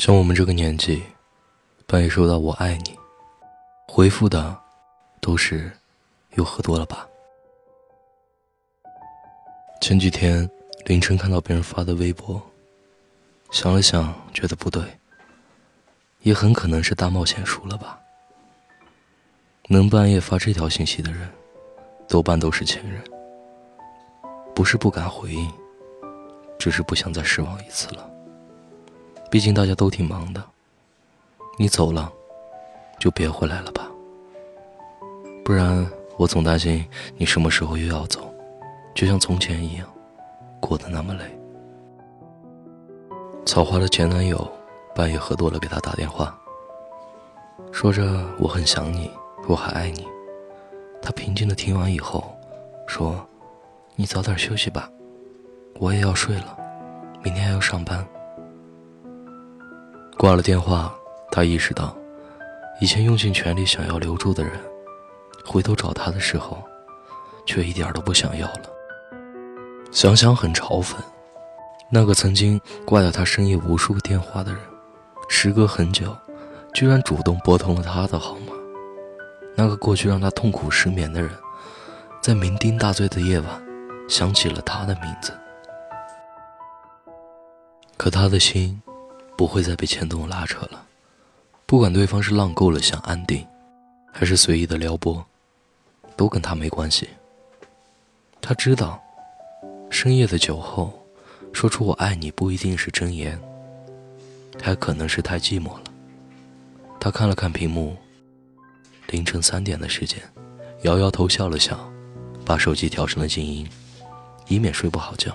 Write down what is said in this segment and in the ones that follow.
像我们这个年纪，半夜收到“我爱你”，回复的都是“又喝多了吧”。前几天凌晨看到别人发的微博，想了想，觉得不对，也很可能是大冒险输了吧。能半夜发这条信息的人，多半都是前任，不是不敢回应，只是不想再失望一次了。毕竟大家都挺忙的，你走了，就别回来了吧。不然我总担心你什么时候又要走，就像从前一样，过得那么累。草花的前男友半夜喝多了给她打电话，说着我很想你，我还爱你。他平静的听完以后，说：“你早点休息吧，我也要睡了，明天还要上班。”挂了电话，他意识到，以前用尽全力想要留住的人，回头找他的时候，却一点都不想要了。想想很嘲讽，那个曾经挂掉他深夜无数个电话的人，时隔很久，居然主动拨通了他的号码。那个过去让他痛苦失眠的人，在酩酊大醉的夜晚，想起了他的名字。可他的心。不会再被牵动拉扯了，不管对方是浪够了想安定，还是随意的撩拨，都跟他没关系。他知道，深夜的酒后，说出“我爱你”不一定是真言，还可能是太寂寞了。他看了看屏幕，凌晨三点的时间，摇摇头笑了笑，把手机调成了静音，以免睡不好觉。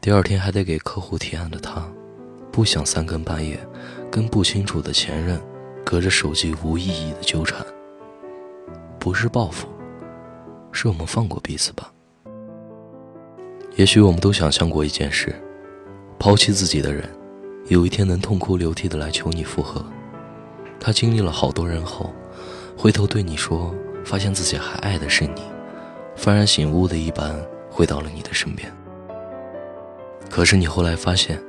第二天还得给客户提案的他。不想三更半夜跟不清楚的前任隔着手机无意义的纠缠。不是报复，是我们放过彼此吧。也许我们都想象过一件事：抛弃自己的人，有一天能痛哭流涕的来求你复合。他经历了好多人后，回头对你说，发现自己还爱的是你，幡然醒悟的一般回到了你的身边。可是你后来发现。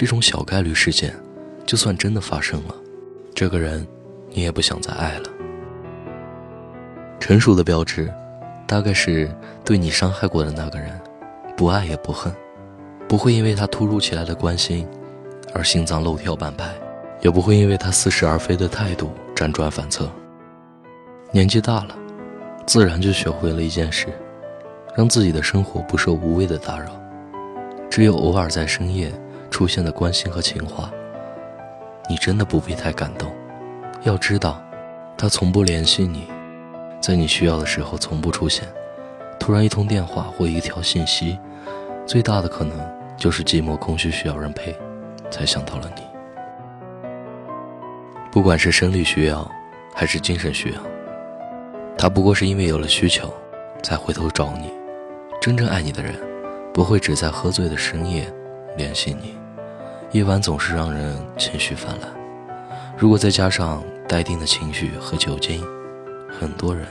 这种小概率事件，就算真的发生了，这个人，你也不想再爱了。成熟的标志，大概是对你伤害过的那个人，不爱也不恨，不会因为他突如其来的关心，而心脏漏跳半拍，也不会因为他似是而非的态度辗转反侧。年纪大了，自然就学会了一件事，让自己的生活不受无谓的打扰，只有偶尔在深夜。出现的关心和情话，你真的不必太感动。要知道，他从不联系你，在你需要的时候从不出现。突然一通电话或一条信息，最大的可能就是寂寞空虚需要人陪，才想到了你。不管是生理需要，还是精神需要，他不过是因为有了需求，才回头找你。真正爱你的人，不会只在喝醉的深夜联系你。夜晚总是让人情绪泛滥，如果再加上待定的情绪和酒精，很多人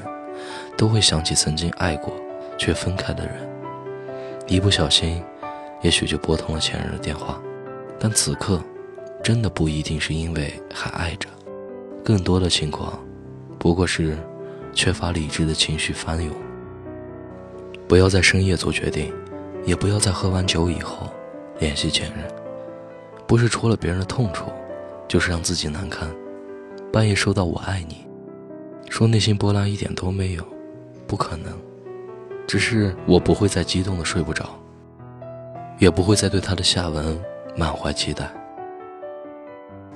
都会想起曾经爱过却分开的人，一不小心，也许就拨通了前任的电话。但此刻，真的不一定是因为还爱着，更多的情况，不过是缺乏理智的情绪翻涌。不要在深夜做决定，也不要在喝完酒以后联系前任。不是戳了别人的痛处，就是让自己难堪。半夜收到“我爱你”，说内心波澜一点都没有，不可能。只是我不会再激动的睡不着，也不会再对他的下文满怀期待。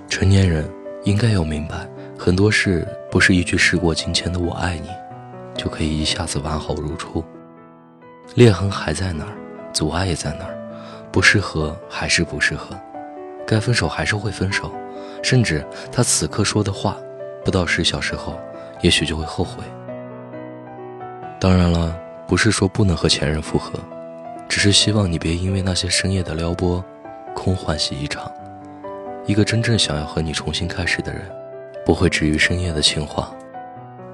成年人应该要明白，很多事不是一句事过境迁的“我爱你”，就可以一下子完好如初。裂痕还在那儿，阻碍也在那儿，不适合还是不适合。该分手还是会分手，甚至他此刻说的话，不到十小时后，也许就会后悔。当然了，不是说不能和前任复合，只是希望你别因为那些深夜的撩拨，空欢喜一场。一个真正想要和你重新开始的人，不会止于深夜的情话，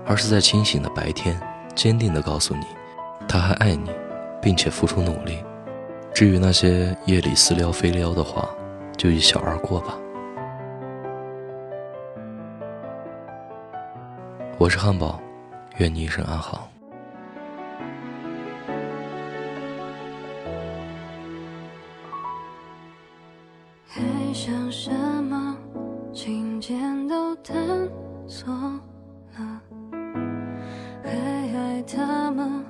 而是在清醒的白天，坚定地告诉你，他还爱你，并且付出努力。至于那些夜里似撩非撩的话，就一笑而过吧。我是汉堡愿你一生安好。还想什么情节都探索了。还爱他吗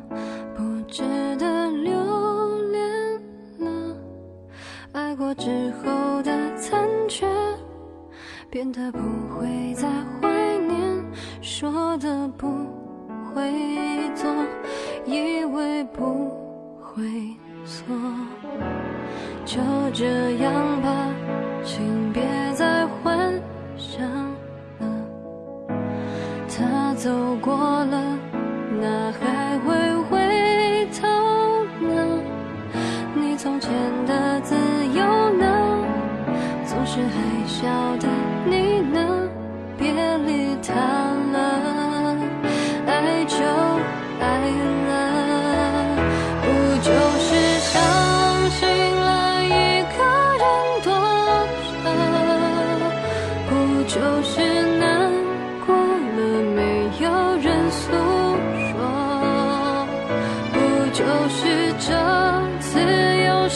不值得变得不会再怀念，说的不会做，以为不会错。就这样吧，请别再幻想了。他走过了，哪还会回头呢？你从前的自由呢？总是还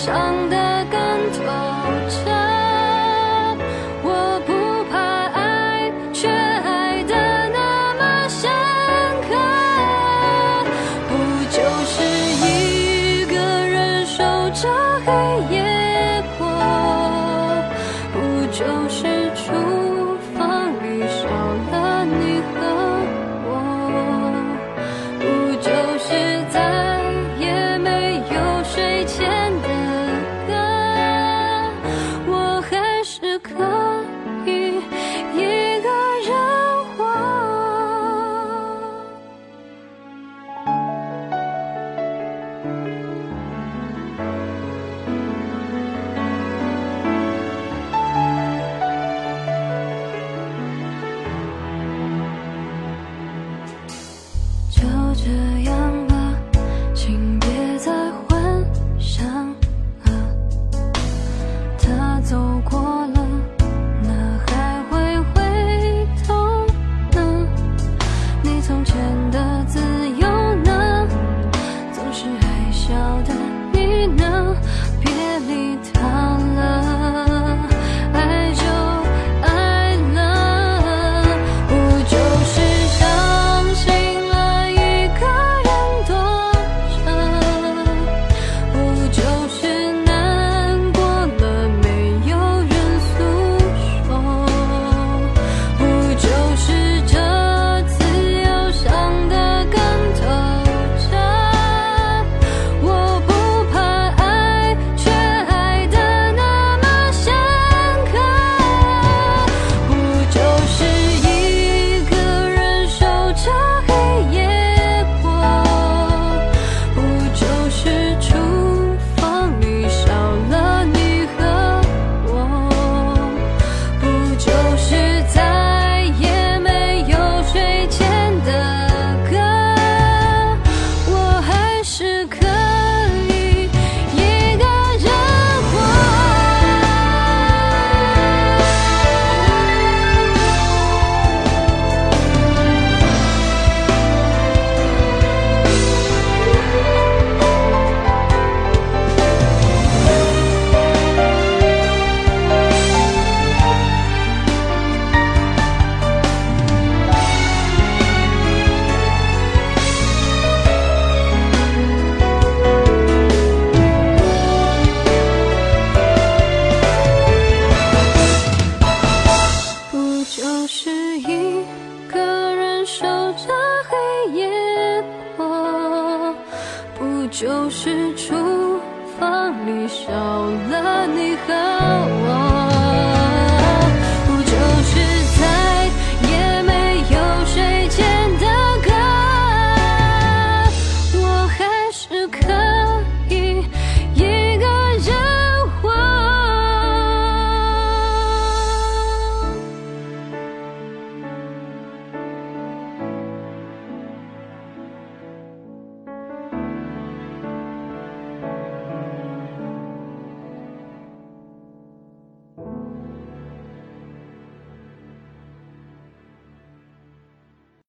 伤